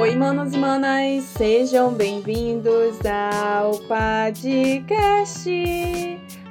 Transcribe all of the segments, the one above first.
Oi, manos e manas, sejam bem-vindos ao podcast.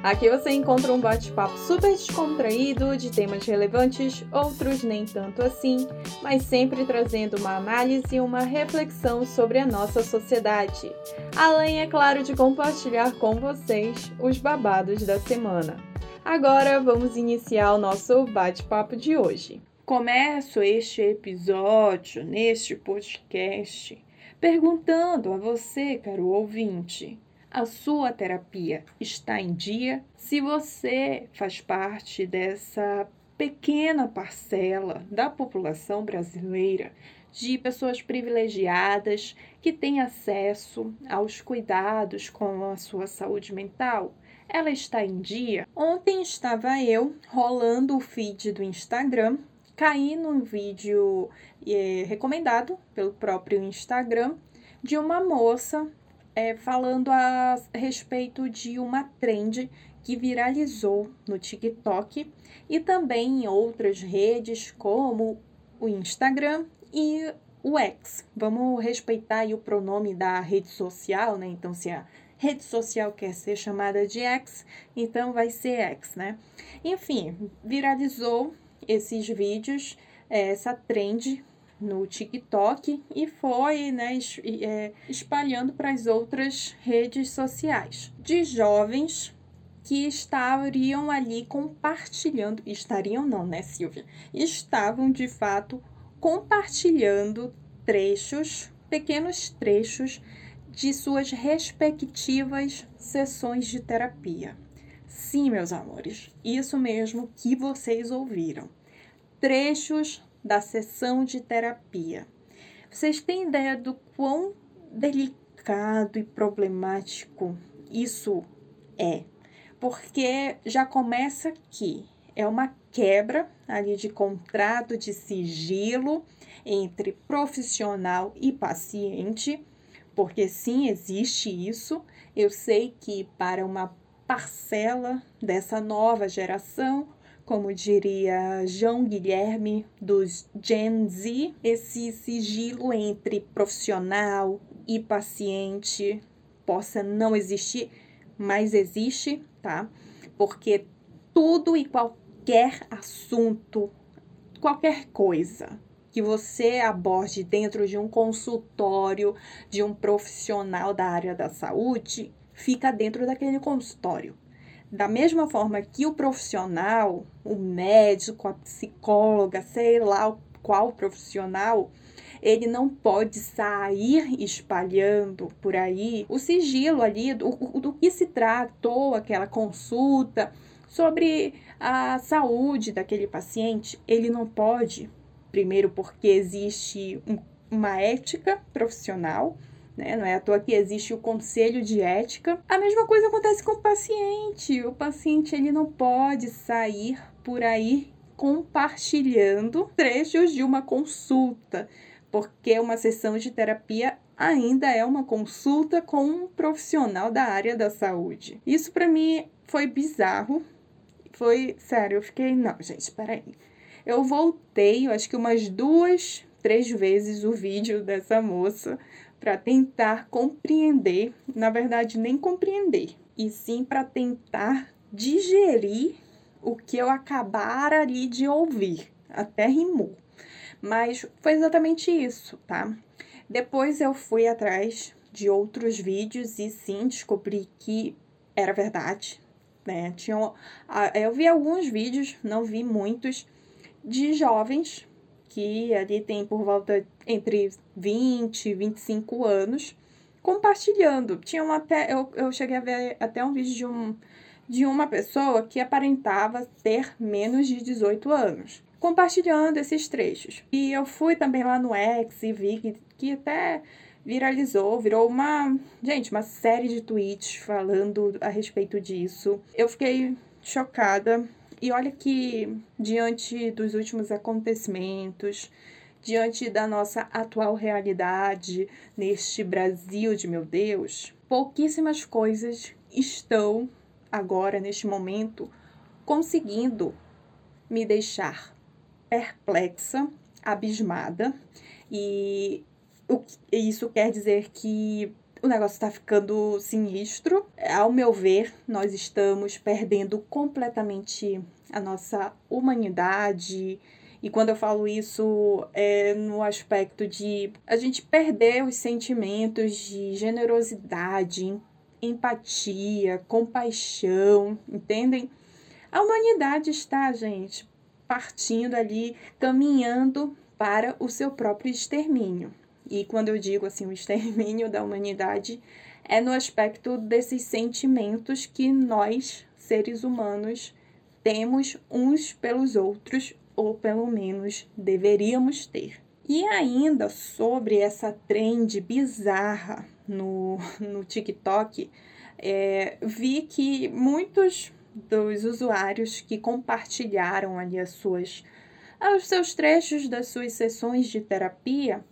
Aqui você encontra um bate-papo super descontraído de temas relevantes, outros nem tanto assim, mas sempre trazendo uma análise e uma reflexão sobre a nossa sociedade. Além, é claro, de compartilhar com vocês os babados da semana. Agora vamos iniciar o nosso bate-papo de hoje. Começo este episódio, neste podcast, perguntando a você, caro ouvinte, a sua terapia está em dia? Se você faz parte dessa pequena parcela da população brasileira de pessoas privilegiadas que têm acesso aos cuidados com a sua saúde mental, ela está em dia. Ontem estava eu rolando o feed do Instagram caí num vídeo é, recomendado pelo próprio Instagram de uma moça é, falando a respeito de uma trend que viralizou no TikTok e também em outras redes como o Instagram e o X. Vamos respeitar o pronome da rede social, né? Então, se a rede social quer ser chamada de X, então vai ser X, né? Enfim, viralizou esses vídeos, essa trend no TikTok e foi né, é, espalhando para as outras redes sociais de jovens que estariam ali compartilhando, estariam não, né, Silvia? Estavam de fato compartilhando trechos, pequenos trechos de suas respectivas sessões de terapia. Sim, meus amores, isso mesmo que vocês ouviram. Trechos da sessão de terapia. Vocês têm ideia do quão delicado e problemático isso é? Porque já começa aqui. É uma quebra ali de contrato de sigilo entre profissional e paciente, porque sim, existe isso. Eu sei que para uma parcela dessa nova geração, como diria João Guilherme dos Gen Z, esse sigilo entre profissional e paciente possa não existir, mas existe, tá? Porque tudo e qualquer assunto, qualquer coisa que você aborde dentro de um consultório de um profissional da área da saúde fica dentro daquele consultório. Da mesma forma que o profissional, o médico, a psicóloga, sei lá qual profissional, ele não pode sair espalhando por aí o sigilo ali do, do que se tratou aquela consulta sobre a saúde daquele paciente. Ele não pode, primeiro, porque existe um, uma ética profissional né? Não é à toa que existe o conselho de ética. A mesma coisa acontece com o paciente. O paciente ele não pode sair por aí compartilhando trechos de uma consulta, porque uma sessão de terapia ainda é uma consulta com um profissional da área da saúde. Isso para mim foi bizarro. Foi sério, eu fiquei, não, gente, peraí. Eu voltei, eu acho que umas duas, três vezes o vídeo dessa moça para tentar compreender, na verdade, nem compreender, e sim para tentar digerir o que eu acabara ali de ouvir. Até rimou. Mas foi exatamente isso, tá? Depois eu fui atrás de outros vídeos e sim descobri que era verdade, né? Tinha, eu vi alguns vídeos, não vi muitos, de jovens que ali tem por volta entre 20 e 25 anos, compartilhando. Tinha uma até, eu, eu cheguei a ver até um vídeo de, um, de uma pessoa que aparentava ter menos de 18 anos, compartilhando esses trechos. E eu fui também lá no X e vi que, que até viralizou, virou uma, gente, uma série de tweets falando a respeito disso. Eu fiquei chocada e olha que, diante dos últimos acontecimentos, diante da nossa atual realidade neste Brasil de meu Deus, pouquíssimas coisas estão agora, neste momento, conseguindo me deixar perplexa, abismada, e isso quer dizer que o negócio está ficando sinistro. Ao meu ver, nós estamos perdendo completamente a nossa humanidade. E quando eu falo isso, é no aspecto de a gente perder os sentimentos de generosidade, empatia, compaixão, entendem? A humanidade está, gente, partindo ali, caminhando para o seu próprio extermínio. E quando eu digo assim, o extermínio da humanidade, é no aspecto desses sentimentos que nós, seres humanos, temos uns pelos outros, ou pelo menos deveríamos ter. E ainda sobre essa trend bizarra no, no TikTok, é, vi que muitos dos usuários que compartilharam ali as suas, os seus trechos das suas sessões de terapia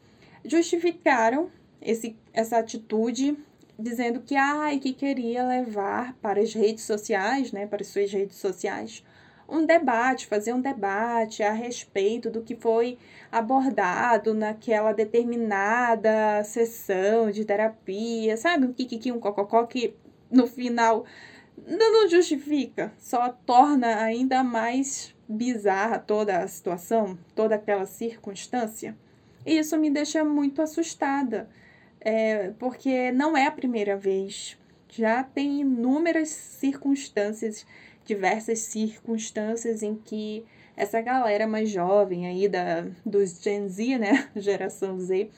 justificaram esse, essa atitude dizendo que ai que queria levar para as redes sociais, né, para as suas redes sociais, um debate, fazer um debate a respeito do que foi abordado naquela determinada sessão de terapia, sabe? Um kikiki, um cococó que no final não justifica, só torna ainda mais bizarra toda a situação, toda aquela circunstância. E isso me deixa muito assustada, é, porque não é a primeira vez. Já tem inúmeras circunstâncias, diversas circunstâncias em que essa galera mais jovem aí da, dos Gen Z, né, geração Z,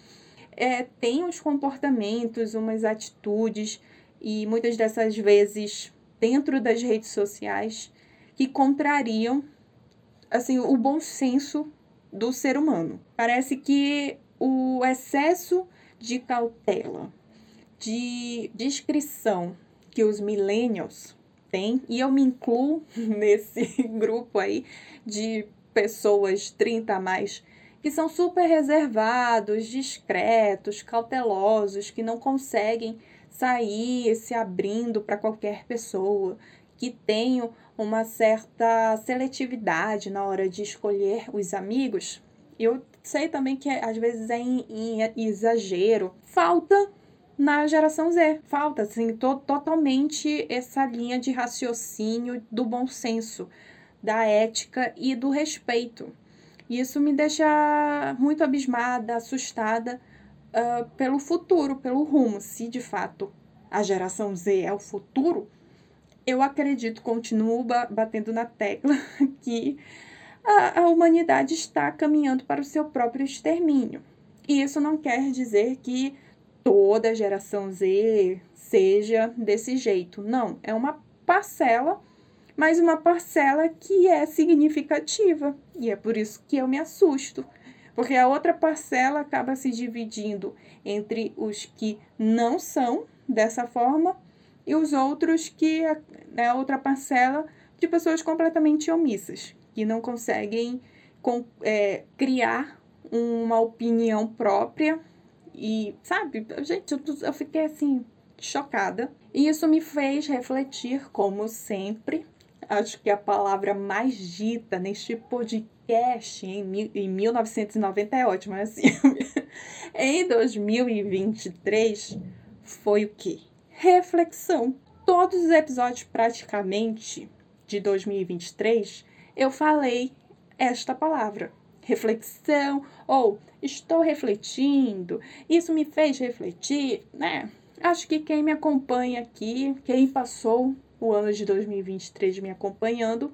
é, tem uns comportamentos, umas atitudes e muitas dessas vezes dentro das redes sociais que contrariam assim o bom senso do ser humano. Parece que o excesso de cautela, de discrição que os millennials têm, e eu me incluo nesse grupo aí de pessoas 30 a mais que são super reservados, discretos, cautelosos, que não conseguem sair se abrindo para qualquer pessoa, que tenham uma certa seletividade na hora de escolher os amigos. Eu sei também que às vezes é em, em exagero. Falta na geração Z. Falta, assim, to totalmente essa linha de raciocínio do bom senso, da ética e do respeito. Isso me deixa muito abismada, assustada uh, pelo futuro, pelo rumo. Se de fato a geração Z é o futuro, eu acredito, continuo batendo na tecla que a, a humanidade está caminhando para o seu próprio extermínio. E isso não quer dizer que toda a geração Z seja desse jeito. Não, é uma parcela, mas uma parcela que é significativa. E é por isso que eu me assusto. Porque a outra parcela acaba se dividindo entre os que não são dessa forma e os outros que é a outra parcela de pessoas completamente omissas, que não conseguem com, é, criar uma opinião própria e, sabe, gente, eu, eu fiquei assim, chocada. E isso me fez refletir, como sempre, acho que a palavra mais dita neste podcast em, em 1990 é ótima, assim. em 2023 foi o quê? Reflexão. Todos os episódios, praticamente, de 2023, eu falei esta palavra. Reflexão, ou estou refletindo, isso me fez refletir, né? Acho que quem me acompanha aqui, quem passou o ano de 2023 me acompanhando,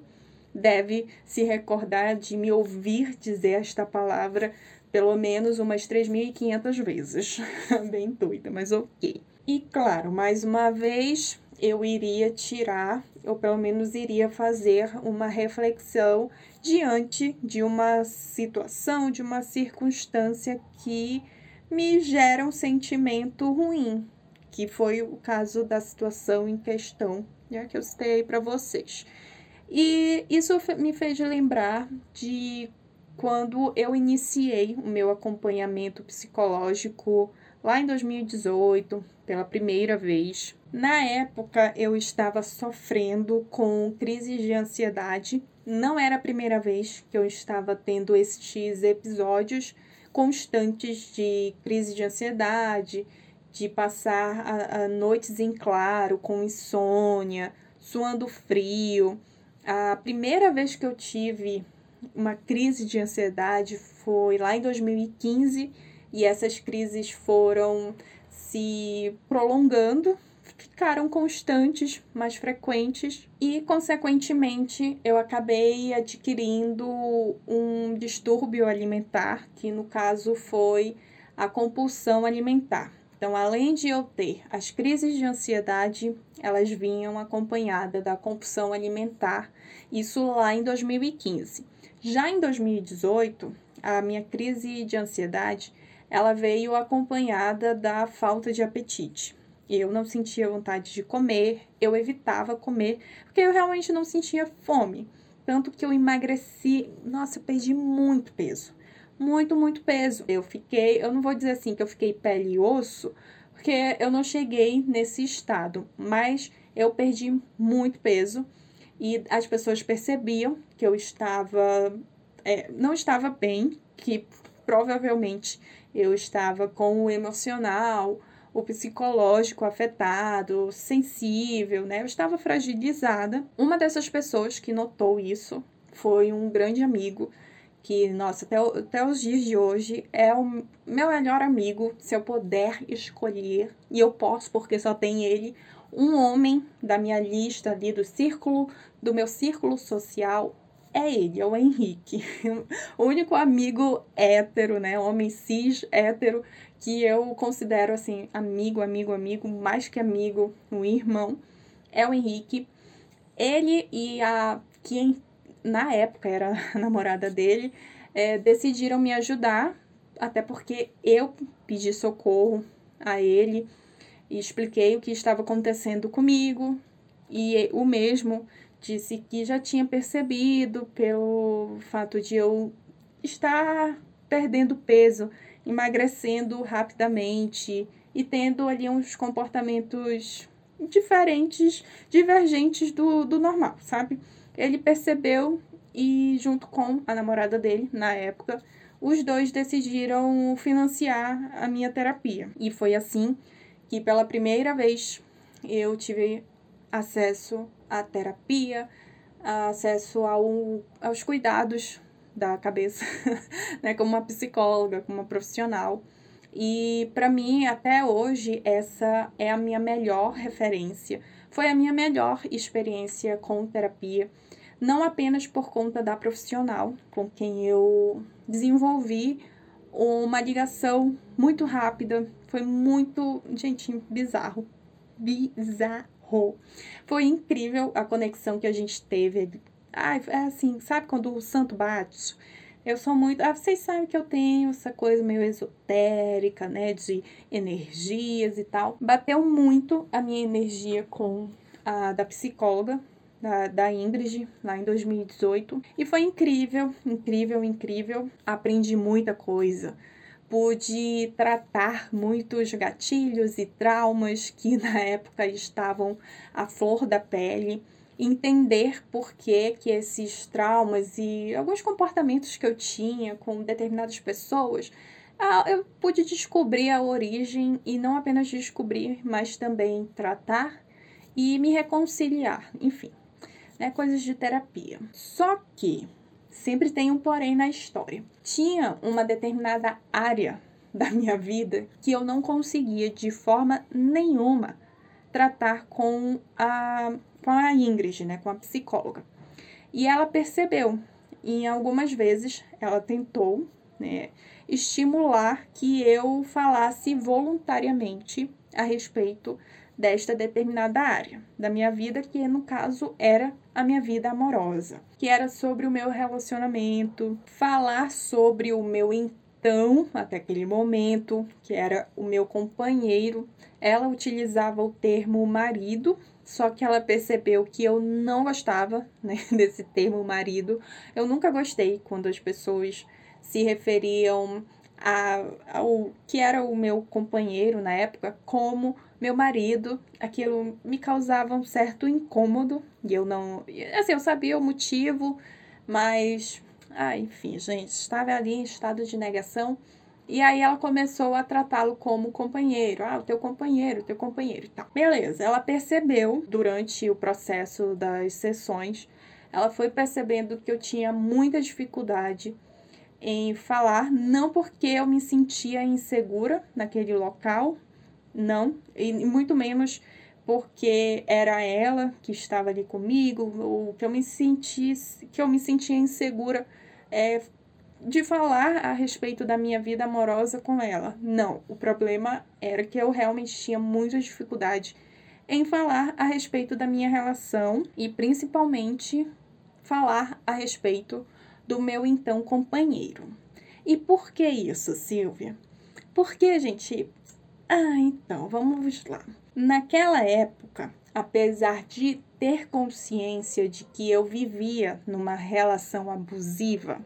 deve se recordar de me ouvir dizer esta palavra pelo menos umas 3.500 vezes. Bem doida, mas ok. E claro, mais uma vez eu iria tirar, ou pelo menos iria fazer uma reflexão diante de uma situação, de uma circunstância que me gera um sentimento ruim, que foi o caso da situação em questão, né, que eu citei para vocês. E isso me fez lembrar de quando eu iniciei o meu acompanhamento psicológico lá em 2018, pela primeira vez. Na época, eu estava sofrendo com crises de ansiedade. Não era a primeira vez que eu estava tendo estes episódios constantes de crise de ansiedade, de passar a, a noites em claro, com insônia, suando frio. A primeira vez que eu tive uma crise de ansiedade foi lá em 2015 e essas crises foram se prolongando, ficaram constantes, mais frequentes e, consequentemente, eu acabei adquirindo um distúrbio alimentar, que no caso foi a compulsão alimentar. Então, além de eu ter as crises de ansiedade, elas vinham acompanhadas da compulsão alimentar, isso lá em 2015. Já em 2018, a minha crise de ansiedade, ela veio acompanhada da falta de apetite. Eu não sentia vontade de comer, eu evitava comer, porque eu realmente não sentia fome. Tanto que eu emagreci, nossa, eu perdi muito peso muito, muito peso. Eu fiquei, eu não vou dizer assim que eu fiquei pele e osso, porque eu não cheguei nesse estado, mas eu perdi muito peso e as pessoas percebiam que eu estava, é, não estava bem, que provavelmente eu estava com o emocional, o psicológico afetado, sensível, né? Eu estava fragilizada. Uma dessas pessoas que notou isso foi um grande amigo que, nossa, até, até os dias de hoje é o meu melhor amigo, se eu puder escolher, e eu posso porque só tem ele, um homem da minha lista ali do círculo, do meu círculo social, é ele, é o Henrique. o único amigo hétero, né, homem cis hétero, que eu considero assim, amigo, amigo, amigo, mais que amigo, um irmão, é o Henrique. Ele e a quem na época era a namorada dele, é, decidiram me ajudar, até porque eu pedi socorro a ele e expliquei o que estava acontecendo comigo, e o mesmo disse que já tinha percebido pelo fato de eu estar perdendo peso, emagrecendo rapidamente e tendo ali uns comportamentos diferentes, divergentes do, do normal, sabe? Ele percebeu e, junto com a namorada dele, na época, os dois decidiram financiar a minha terapia. E foi assim que, pela primeira vez, eu tive acesso à terapia, acesso ao, aos cuidados da cabeça, né, como uma psicóloga, como uma profissional. E para mim, até hoje, essa é a minha melhor referência. Foi a minha melhor experiência com terapia não apenas por conta da profissional com quem eu desenvolvi uma ligação muito rápida, foi muito, gente, bizarro, bizarro. Foi incrível a conexão que a gente teve. Ai, é assim, sabe quando o santo bate? Eu sou muito. Ah, vocês sabem que eu tenho essa coisa meio esotérica, né? De energias e tal. Bateu muito a minha energia com a da psicóloga, da, da Ingrid, lá em 2018. E foi incrível, incrível, incrível. Aprendi muita coisa. Pude tratar muitos gatilhos e traumas que na época estavam à flor da pele entender por que, que esses traumas e alguns comportamentos que eu tinha com determinadas pessoas, ah, eu pude descobrir a origem e não apenas descobrir, mas também tratar e me reconciliar. Enfim, né, coisas de terapia. Só que sempre tem um porém na história. Tinha uma determinada área da minha vida que eu não conseguia de forma nenhuma tratar com a, com a Ingrid, né, com a psicóloga. E ela percebeu, e algumas vezes ela tentou né, estimular que eu falasse voluntariamente a respeito desta determinada área da minha vida, que no caso era a minha vida amorosa, que era sobre o meu relacionamento, falar sobre o meu então, até aquele momento, que era o meu companheiro. Ela utilizava o termo marido, só que ela percebeu que eu não gostava né, desse termo marido. Eu nunca gostei quando as pessoas se referiam a, a, o que era o meu companheiro na época como meu marido. Aquilo me causava um certo incômodo e eu não. Assim, eu sabia o motivo, mas. Ah, enfim, gente, estava ali em estado de negação. E aí ela começou a tratá-lo como companheiro. Ah, o teu companheiro, o teu companheiro e tal. Beleza, ela percebeu durante o processo das sessões, ela foi percebendo que eu tinha muita dificuldade em falar, não porque eu me sentia insegura naquele local, não, e muito menos porque era ela que estava ali comigo, ou que eu me sentisse, que eu me sentia insegura é, de falar a respeito da minha vida amorosa com ela. Não, o problema era que eu realmente tinha muita dificuldade em falar a respeito da minha relação e principalmente falar a respeito do meu então companheiro. E por que isso, Silvia? Porque, gente. Ah, então, vamos lá. Naquela época, apesar de ter consciência de que eu vivia numa relação abusiva,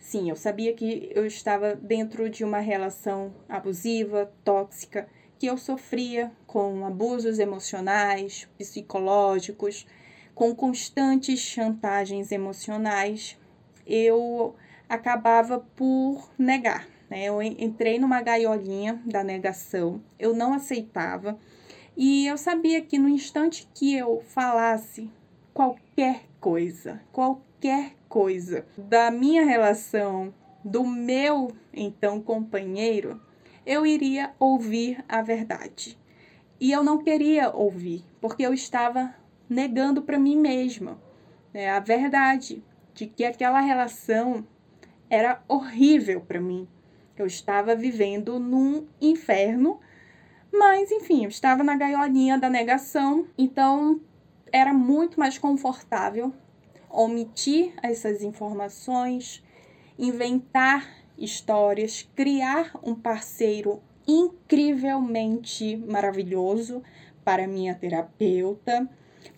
Sim, eu sabia que eu estava dentro de uma relação abusiva, tóxica, que eu sofria com abusos emocionais, psicológicos, com constantes chantagens emocionais. Eu acabava por negar. Né? Eu entrei numa gaiolinha da negação, eu não aceitava. E eu sabia que no instante que eu falasse qualquer coisa, qualquer coisa da minha relação, do meu então companheiro, eu iria ouvir a verdade. E eu não queria ouvir, porque eu estava negando para mim mesma né, a verdade de que aquela relação era horrível para mim. Eu estava vivendo num inferno, mas enfim, eu estava na gaiolinha da negação, então era muito mais confortável omitir essas informações, inventar histórias, criar um parceiro incrivelmente maravilhoso para minha terapeuta,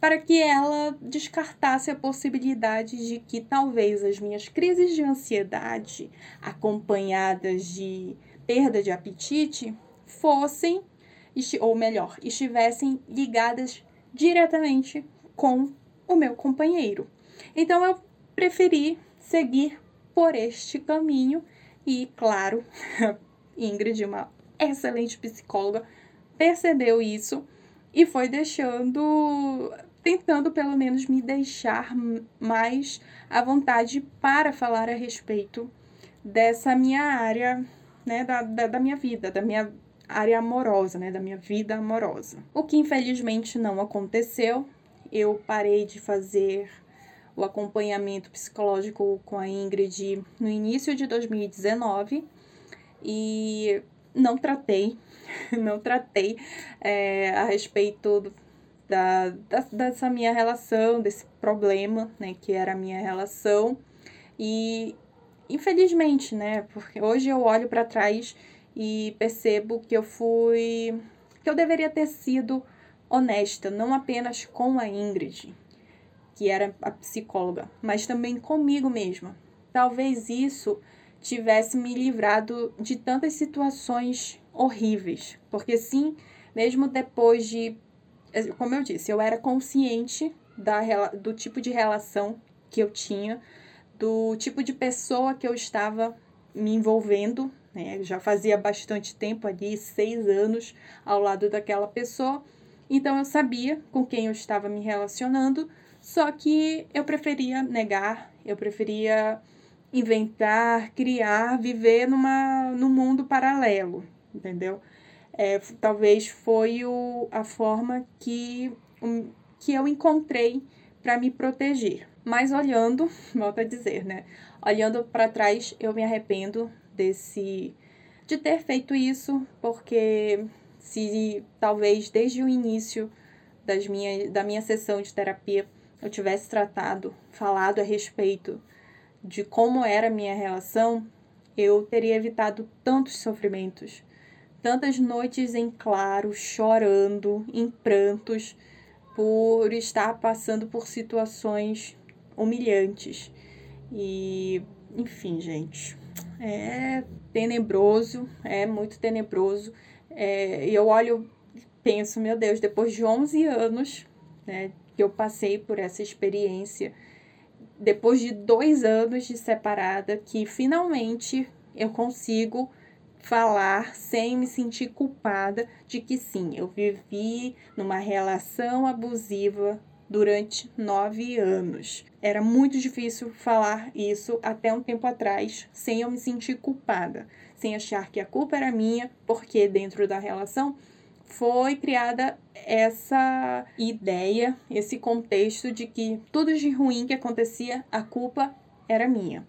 para que ela descartasse a possibilidade de que talvez as minhas crises de ansiedade, acompanhadas de perda de apetite, fossem, ou melhor, estivessem ligadas diretamente com o meu companheiro. Então eu preferi seguir por este caminho e, claro, Ingrid, uma excelente psicóloga, percebeu isso e foi deixando, tentando pelo menos me deixar mais à vontade para falar a respeito dessa minha área, né, da, da, da minha vida, da minha área amorosa, né, da minha vida amorosa. O que infelizmente não aconteceu, eu parei de fazer o acompanhamento psicológico com a Ingrid no início de 2019 e não tratei, não tratei é, a respeito da, da, dessa minha relação, desse problema, né, que era a minha relação. E infelizmente, né, porque hoje eu olho para trás e percebo que eu fui que eu deveria ter sido honesta, não apenas com a Ingrid, que era a psicóloga, mas também comigo mesma. Talvez isso tivesse me livrado de tantas situações horríveis, porque sim, mesmo depois de, como eu disse, eu era consciente da, do tipo de relação que eu tinha, do tipo de pessoa que eu estava me envolvendo, né? Já fazia bastante tempo ali, seis anos ao lado daquela pessoa, então eu sabia com quem eu estava me relacionando, só que eu preferia negar, eu preferia inventar, criar, viver numa, num mundo paralelo, entendeu? É, talvez foi o, a forma que, um, que eu encontrei para me proteger. Mas olhando, volto a dizer, né? Olhando para trás, eu me arrependo desse de ter feito isso, porque se talvez desde o início das minha, da minha sessão de terapia eu tivesse tratado, falado a respeito de como era a minha relação, eu teria evitado tantos sofrimentos, tantas noites em claro, chorando, em prantos, por estar passando por situações humilhantes. E, enfim, gente, é tenebroso, é muito tenebroso. É, e eu olho penso, meu Deus, depois de 11 anos né, que eu passei por essa experiência, depois de dois anos de separada, que finalmente eu consigo falar sem me sentir culpada de que sim, eu vivi numa relação abusiva durante nove anos. Era muito difícil falar isso até um tempo atrás, sem eu me sentir culpada, sem achar que a culpa era minha, porque dentro da relação foi criada essa ideia, esse contexto de que tudo de ruim que acontecia, a culpa era minha.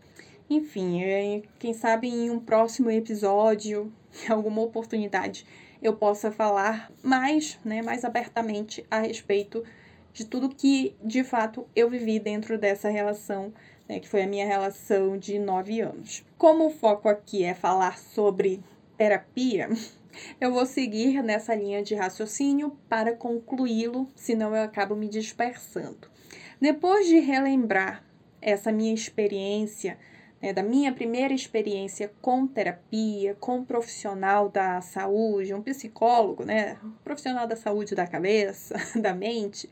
Enfim, quem sabe em um próximo episódio, em alguma oportunidade, eu possa falar mais, né, mais abertamente a respeito de tudo que de fato eu vivi dentro dessa relação, né, que foi a minha relação de nove anos. Como o foco aqui é falar sobre terapia, eu vou seguir nessa linha de raciocínio para concluí-lo, senão eu acabo me dispersando. Depois de relembrar essa minha experiência, né, da minha primeira experiência com terapia, com um profissional da saúde, um psicólogo, né, um profissional da saúde da cabeça, da mente,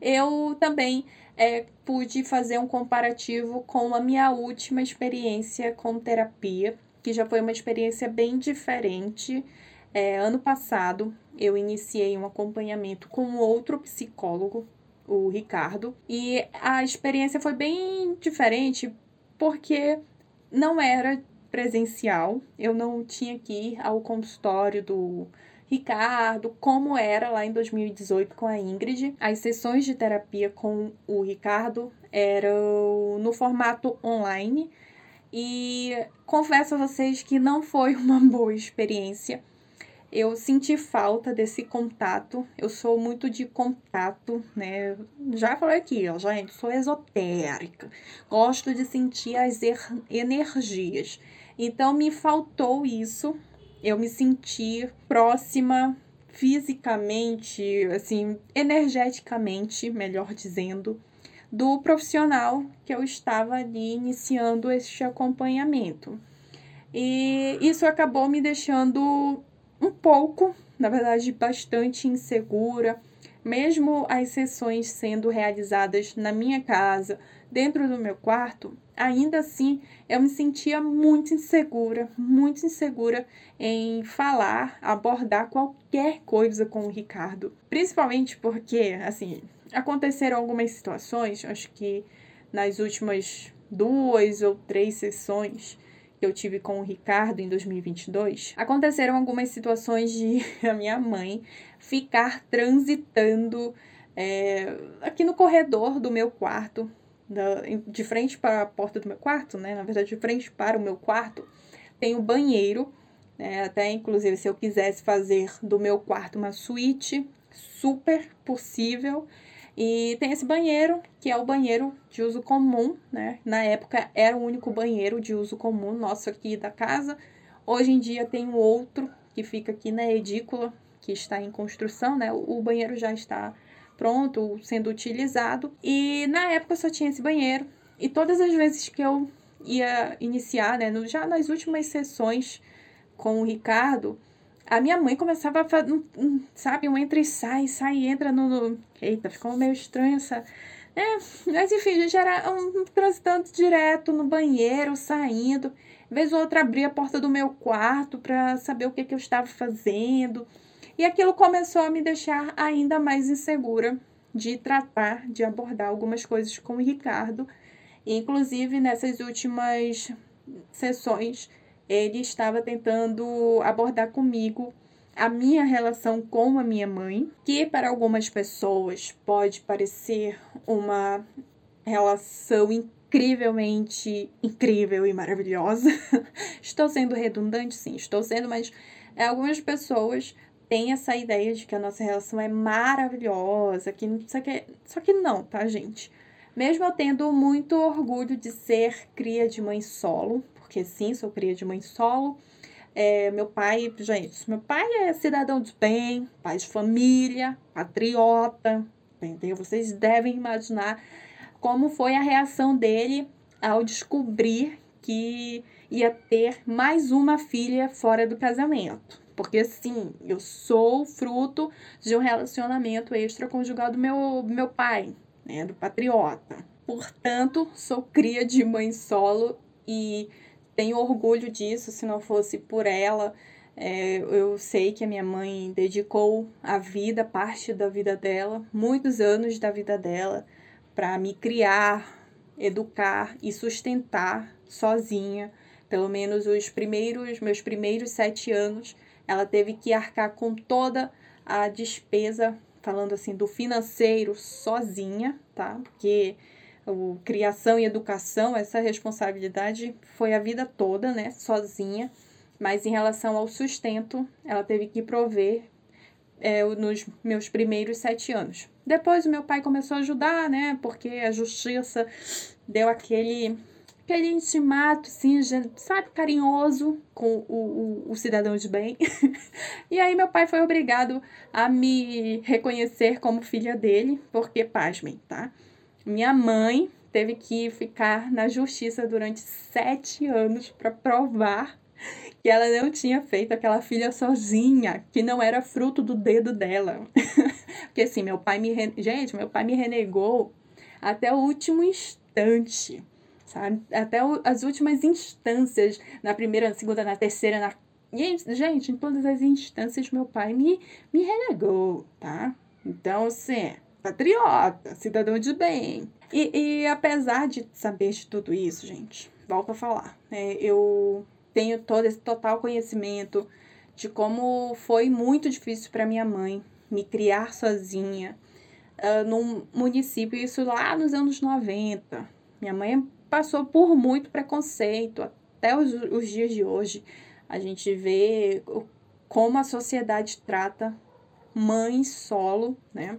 eu também é, pude fazer um comparativo com a minha última experiência com terapia, que já foi uma experiência bem diferente. É, ano passado, eu iniciei um acompanhamento com outro psicólogo, o Ricardo, e a experiência foi bem diferente porque não era presencial, eu não tinha que ir ao consultório do Ricardo, como era lá em 2018 com a Ingrid. As sessões de terapia com o Ricardo eram no formato online. E confesso a vocês que não foi uma boa experiência eu senti falta desse contato. Eu sou muito de contato, né? Já falei aqui, ó, gente, sou esotérica. Gosto de sentir as er energias. Então me faltou isso. Eu me senti próxima fisicamente, assim, energeticamente, melhor dizendo, do profissional que eu estava ali iniciando este acompanhamento. E isso acabou me deixando um pouco, na verdade, bastante insegura, mesmo as sessões sendo realizadas na minha casa, dentro do meu quarto, ainda assim eu me sentia muito insegura, muito insegura em falar, abordar qualquer coisa com o Ricardo. Principalmente porque, assim, aconteceram algumas situações, acho que nas últimas duas ou três sessões, que eu tive com o Ricardo em 2022, aconteceram algumas situações de a minha mãe ficar transitando é, aqui no corredor do meu quarto, de frente para a porta do meu quarto, né? Na verdade, de frente para o meu quarto, tem o banheiro. Né? Até, inclusive, se eu quisesse fazer do meu quarto uma suíte, super possível. E tem esse banheiro, que é o banheiro de uso comum, né? Na época era o único banheiro de uso comum nosso aqui da casa. Hoje em dia tem um outro que fica aqui na edícula, que está em construção, né? O banheiro já está pronto, sendo utilizado. E na época só tinha esse banheiro. E todas as vezes que eu ia iniciar, né? Já nas últimas sessões com o Ricardo, a minha mãe começava a fazer, sabe, um entra e sai, sai entra no, no. Eita, ficou meio estranho essa. É, mas enfim, a gente era um transitando direto no banheiro, saindo. Vez ou outra abria a porta do meu quarto para saber o que, que eu estava fazendo. E aquilo começou a me deixar ainda mais insegura de tratar, de abordar algumas coisas com o Ricardo. Inclusive, nessas últimas sessões, ele estava tentando abordar comigo a minha relação com a minha mãe, que para algumas pessoas pode parecer uma relação incrivelmente incrível e maravilhosa. estou sendo redundante, sim, estou sendo, mas algumas pessoas têm essa ideia de que a nossa relação é maravilhosa, que só que, só que não, tá, gente? Mesmo eu tendo muito orgulho de ser cria de mãe solo, porque sim, sou cria de mãe solo. É, meu pai, gente, meu pai é cidadão de bem, pai de família, patriota, entendeu? Vocês devem imaginar como foi a reação dele ao descobrir que ia ter mais uma filha fora do casamento. Porque, sim, eu sou fruto de um relacionamento extraconjugal do meu, meu pai, né, do patriota. Portanto, sou cria de mãe solo e tenho orgulho disso. Se não fosse por ela, é, eu sei que a minha mãe dedicou a vida, parte da vida dela, muitos anos da vida dela, para me criar, educar e sustentar sozinha. Pelo menos os primeiros, meus primeiros sete anos, ela teve que arcar com toda a despesa, falando assim, do financeiro sozinha, tá? Porque o criação e educação, essa responsabilidade foi a vida toda, né? Sozinha. Mas em relação ao sustento, ela teve que prover é, nos meus primeiros sete anos. Depois o meu pai começou a ajudar, né? Porque a justiça deu aquele aquele intimato, assim, sabe, carinhoso com o, o, o, cidadão de bem. e aí meu pai foi obrigado a me reconhecer como filha dele, porque, pasmem, tá? Minha mãe teve que ficar na justiça durante sete anos para provar que ela não tinha feito aquela filha sozinha, que não era fruto do dedo dela. Porque assim, meu pai me. Gente, meu pai me renegou até o último instante sabe? Até o, as últimas instâncias, na primeira, na segunda, na terceira, na. Gente, em todas as instâncias, meu pai me, me renegou, tá? Então, assim, patriota, cidadão de bem. E, e apesar de saber de tudo isso, gente, volto a falar, é, eu tenho todo esse total conhecimento de como foi muito difícil para minha mãe me criar sozinha uh, num município, isso lá nos anos 90. Minha mãe passou por muito preconceito até os, os dias de hoje. A gente vê como a sociedade trata mãe solo, né?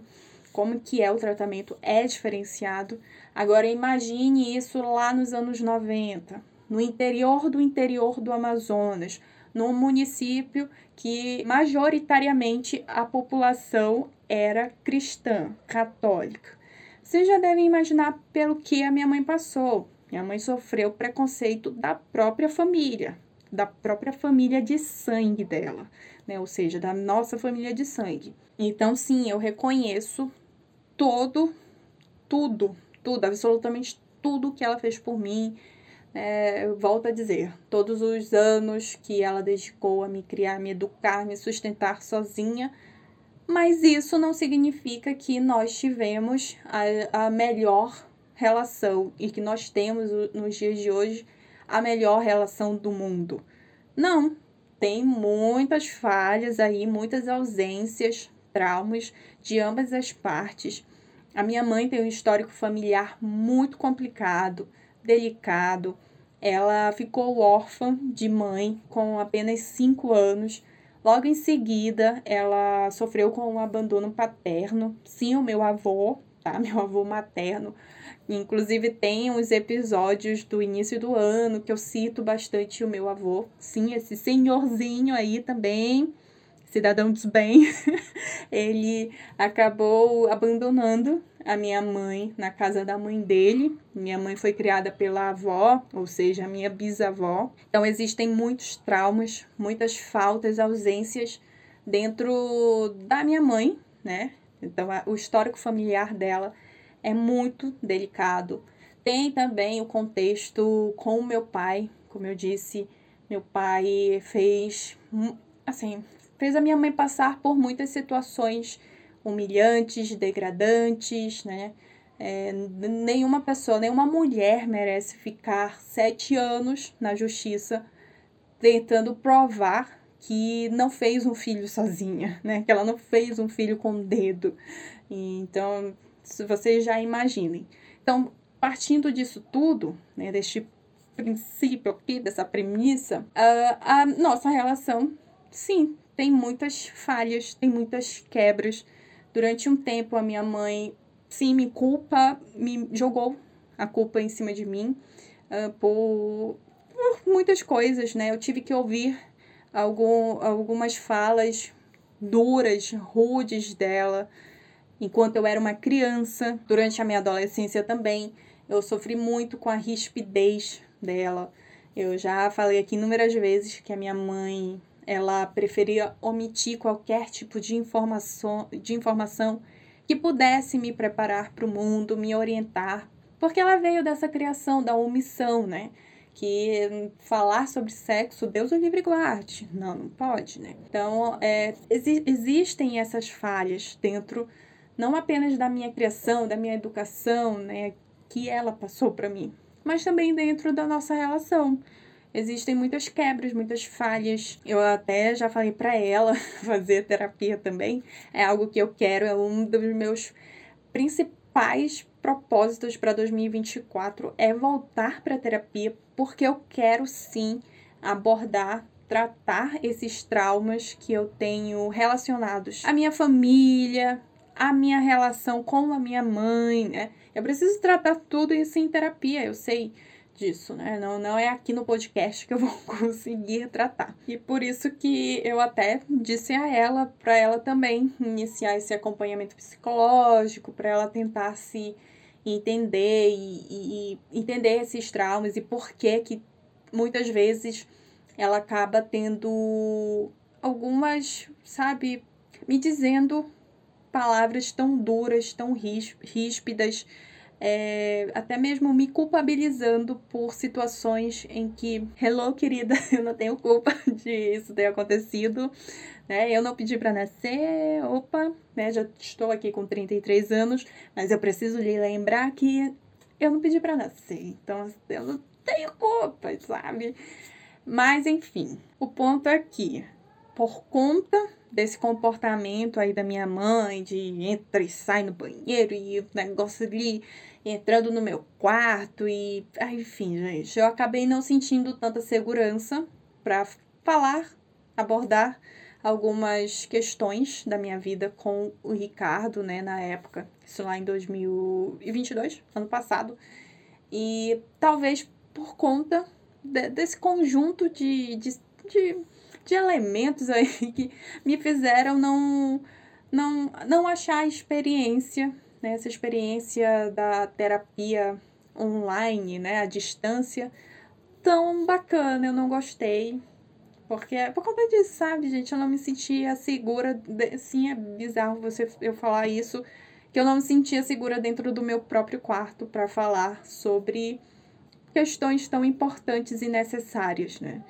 Como que é o tratamento é diferenciado. Agora imagine isso lá nos anos 90, no interior do interior do Amazonas, num município que majoritariamente a população era cristã, católica. Vocês já devem imaginar pelo que a minha mãe passou. Minha mãe sofreu preconceito da própria família, da própria família de sangue dela, né? Ou seja, da nossa família de sangue. Então, sim, eu reconheço todo, tudo, tudo, absolutamente tudo que ela fez por mim. É, volto a dizer, todos os anos que ela dedicou a me criar, me educar, me sustentar sozinha, mas isso não significa que nós tivemos a, a melhor relação e que nós temos nos dias de hoje a melhor relação do mundo. Não, tem muitas falhas aí, muitas ausências, traumas de ambas as partes. A minha mãe tem um histórico familiar muito complicado, delicado. Ela ficou órfã de mãe com apenas 5 anos. Logo em seguida, ela sofreu com um abandono paterno. Sim, o meu avô, tá? Meu avô materno Inclusive, tem uns episódios do início do ano que eu cito bastante o meu avô. Sim, esse senhorzinho aí também, cidadão dos bem, ele acabou abandonando a minha mãe na casa da mãe dele. Minha mãe foi criada pela avó, ou seja, a minha bisavó. Então, existem muitos traumas, muitas faltas, ausências dentro da minha mãe, né? Então, o histórico familiar dela é muito delicado. Tem também o contexto com o meu pai, como eu disse, meu pai fez, assim, fez a minha mãe passar por muitas situações humilhantes, degradantes, né? É, nenhuma pessoa, nenhuma mulher merece ficar sete anos na justiça tentando provar que não fez um filho sozinha, né? Que ela não fez um filho com o dedo. Então, vocês já imaginem. Então, partindo disso tudo, né, deste princípio aqui, dessa premissa, a, a nossa relação, sim, tem muitas falhas, tem muitas quebras. Durante um tempo, a minha mãe, sim, me culpa, me jogou a culpa em cima de mim uh, por, por, muitas coisas, né? Eu tive que ouvir algum, algumas falas duras, rudes dela, enquanto eu era uma criança, durante a minha adolescência também, eu sofri muito com a rispidez dela. Eu já falei aqui inúmeras vezes que a minha mãe, ela preferia omitir qualquer tipo de informação, de informação que pudesse me preparar para o mundo, me orientar, porque ela veio dessa criação da omissão, né? que falar sobre sexo, Deus o livre guarde. Não, não pode, né? Então, é, exi existem essas falhas dentro, não apenas da minha criação, da minha educação, né, que ela passou para mim, mas também dentro da nossa relação. Existem muitas quebras, muitas falhas. Eu até já falei para ela fazer terapia também. É algo que eu quero, é um dos meus principais propósitos para 2024 é voltar para terapia, porque eu quero sim abordar tratar esses traumas que eu tenho relacionados à minha família, à minha relação com a minha mãe, né? Eu preciso tratar tudo isso em terapia, eu sei disso, né? Não, não é aqui no podcast que eu vou conseguir tratar. E por isso que eu até disse a ela, para ela também iniciar esse acompanhamento psicológico, para ela tentar se entender e, e, e entender esses traumas e por que que muitas vezes ela acaba tendo algumas, sabe, me dizendo palavras tão duras, tão ríspidas, é, até mesmo me culpabilizando por situações em que, hello, querida, eu não tenho culpa de isso ter acontecido, né? Eu não pedi para nascer, opa, né? Já estou aqui com 33 anos, mas eu preciso lhe lembrar que eu não pedi para nascer, então eu não tenho culpa, sabe? Mas enfim, o ponto é que, por conta desse comportamento aí da minha mãe, de entra e sai no banheiro e o negócio ali entrando no meu quarto e. Ah, enfim, gente, eu acabei não sentindo tanta segurança para falar, abordar algumas questões da minha vida com o Ricardo, né, na época, isso lá em 2022, ano passado. E talvez por conta de, desse conjunto de, de, de de elementos aí que me fizeram não, não, não achar a experiência, né, essa experiência da terapia online, né, à distância, tão bacana. Eu não gostei. Porque, por conta disso, sabe, gente, eu não me sentia segura. Sim, é bizarro você eu falar isso, que eu não me sentia segura dentro do meu próprio quarto para falar sobre questões tão importantes e necessárias, né?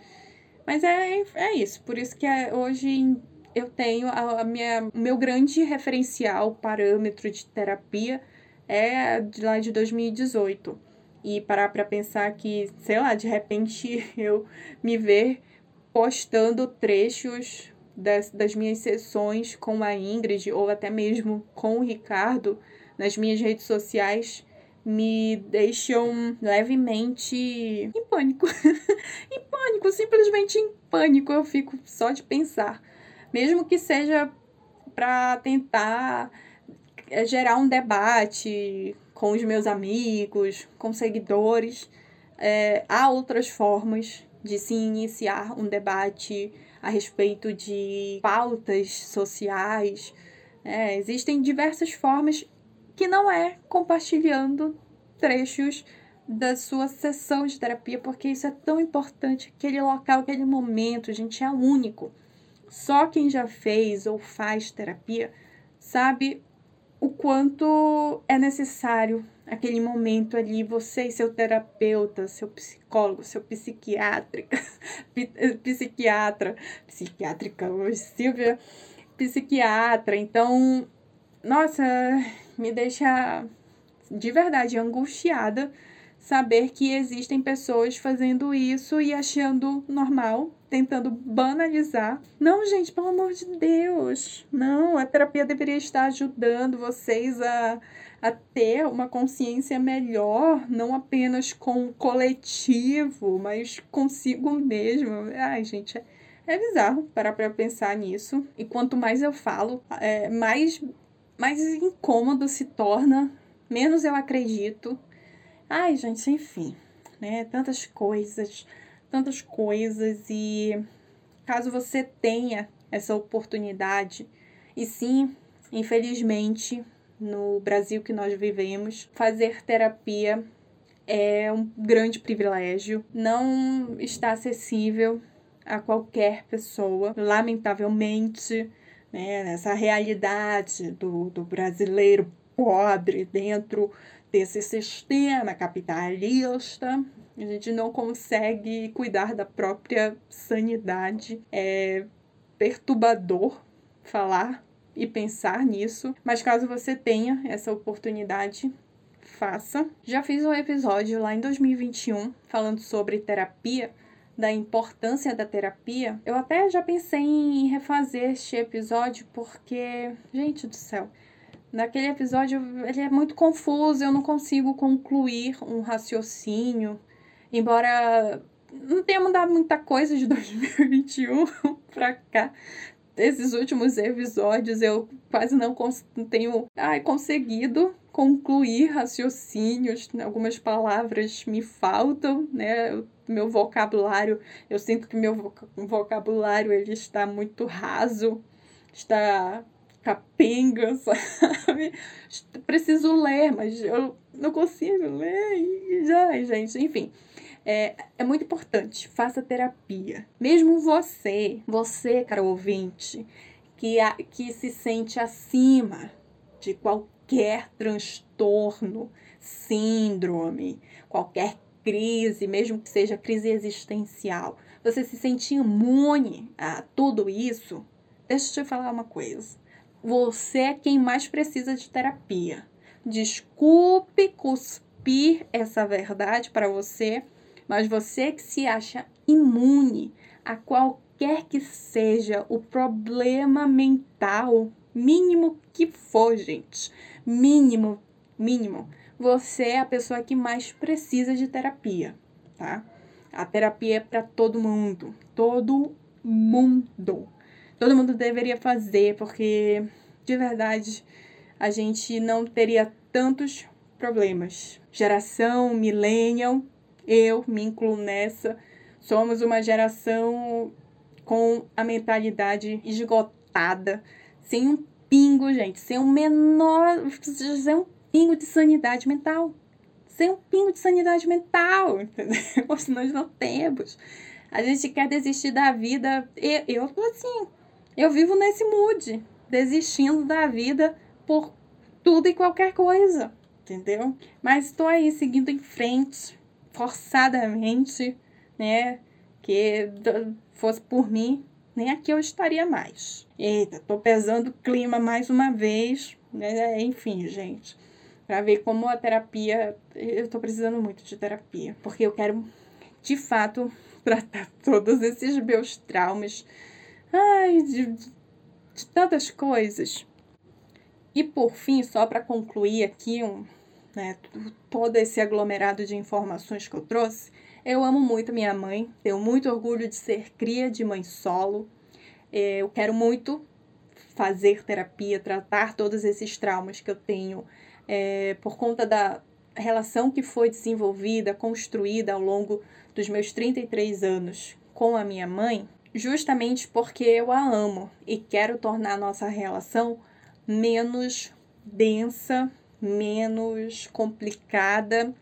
Mas é, é isso. Por isso que é, hoje eu tenho a, a minha, o meu grande referencial, parâmetro de terapia é de lá de 2018. E parar para pensar que, sei lá, de repente eu me ver postando trechos das, das minhas sessões com a Ingrid ou até mesmo com o Ricardo nas minhas redes sociais me deixam levemente em pânico. em pânico, simplesmente em pânico eu fico só de pensar. Mesmo que seja para tentar eh, gerar um debate com os meus amigos, com seguidores, é, há outras formas de se iniciar um debate a respeito de pautas sociais. É, existem diversas formas que não é compartilhando trechos da sua sessão de terapia, porque isso é tão importante. Aquele local, aquele momento, gente, é único. Só quem já fez ou faz terapia sabe o quanto é necessário aquele momento ali, você e seu terapeuta, seu psicólogo, seu psiquiátrica, psiquiatra, psiquiátrica Silvia, psiquiatra. Então, nossa, me deixa de verdade angustiada saber que existem pessoas fazendo isso e achando normal, tentando banalizar. Não, gente, pelo amor de Deus. Não, a terapia deveria estar ajudando vocês a, a ter uma consciência melhor, não apenas com o coletivo, mas consigo mesmo. Ai, gente, é, é bizarro parar para pensar nisso. E quanto mais eu falo, é, mais mais incômodo se torna, menos eu acredito. Ai, gente, enfim, né? Tantas coisas, tantas coisas e caso você tenha essa oportunidade, e sim, infelizmente, no Brasil que nós vivemos, fazer terapia é um grande privilégio, não está acessível a qualquer pessoa, lamentavelmente, né, nessa realidade do, do brasileiro pobre dentro desse sistema capitalista, a gente não consegue cuidar da própria sanidade. É perturbador falar e pensar nisso, mas caso você tenha essa oportunidade, faça. Já fiz um episódio lá em 2021 falando sobre terapia, da importância da terapia. Eu até já pensei em refazer este episódio porque, gente do céu, naquele episódio ele é muito confuso, eu não consigo concluir um raciocínio, embora não tenha mudado muita coisa de 2021 pra cá. Esses últimos episódios eu quase não tenho ai, conseguido concluir raciocínios, algumas palavras me faltam, né? Meu vocabulário, eu sinto que meu vocabulário ele está muito raso, está capenga, sabe? Preciso ler, mas eu não consigo ler e já, gente, enfim. É, é muito importante, faça terapia. Mesmo você, você, caro ouvinte, que, a, que se sente acima de qualquer qualquer transtorno, síndrome, qualquer crise, mesmo que seja crise existencial, você se sente imune a tudo isso, deixa eu te falar uma coisa. Você é quem mais precisa de terapia. Desculpe cuspir essa verdade para você, mas você que se acha imune a qualquer que seja o problema mental mínimo que for, gente mínimo, mínimo, você é a pessoa que mais precisa de terapia, tá? A terapia é para todo mundo, todo mundo. Todo mundo deveria fazer, porque de verdade a gente não teria tantos problemas. Geração millennial, eu me incluo nessa, somos uma geração com a mentalidade esgotada, sem um pingo, gente, sem um menor, sem um pingo de sanidade mental. Sem um pingo de sanidade mental, entendeu? Nós não temos. A gente quer desistir da vida. Eu, eu tô assim, eu vivo nesse mood, desistindo da vida por tudo e qualquer coisa, entendeu? Mas estou aí seguindo em frente, forçadamente, né? Que fosse por mim, nem aqui eu estaria mais. Eita, tô pesando o clima mais uma vez, né? Enfim, gente, para ver como a terapia, eu tô precisando muito de terapia, porque eu quero de fato tratar todos esses meus traumas, ai, de, de, de tantas coisas. E por fim, só para concluir aqui um, né, todo esse aglomerado de informações que eu trouxe, eu amo muito minha mãe, tenho muito orgulho de ser cria de mãe solo. É, eu quero muito fazer terapia, tratar todos esses traumas que eu tenho é, por conta da relação que foi desenvolvida, construída ao longo dos meus 33 anos com a minha mãe, justamente porque eu a amo e quero tornar a nossa relação menos densa, menos complicada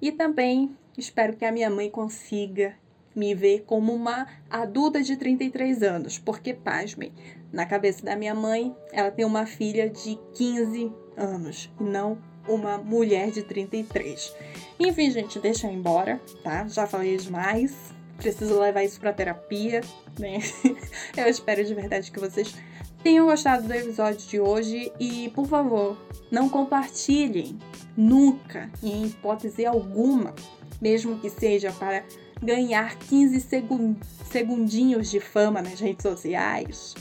e também Espero que a minha mãe consiga me ver como uma adulta de 33 anos, porque, pasmem, na cabeça da minha mãe, ela tem uma filha de 15 anos e não uma mulher de 33. Enfim, gente, deixa eu ir embora, tá? Já falei demais. Preciso levar isso pra terapia, né? eu espero de verdade que vocês tenham gostado do episódio de hoje e, por favor, não compartilhem nunca, em hipótese alguma, mesmo que seja para ganhar 15 segundinhos de fama nas redes sociais,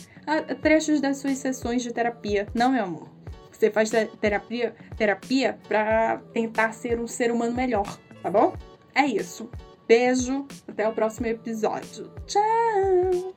trechos das suas sessões de terapia. Não, meu amor. Você faz terapia, terapia para tentar ser um ser humano melhor, tá bom? É isso. Beijo, até o próximo episódio. Tchau!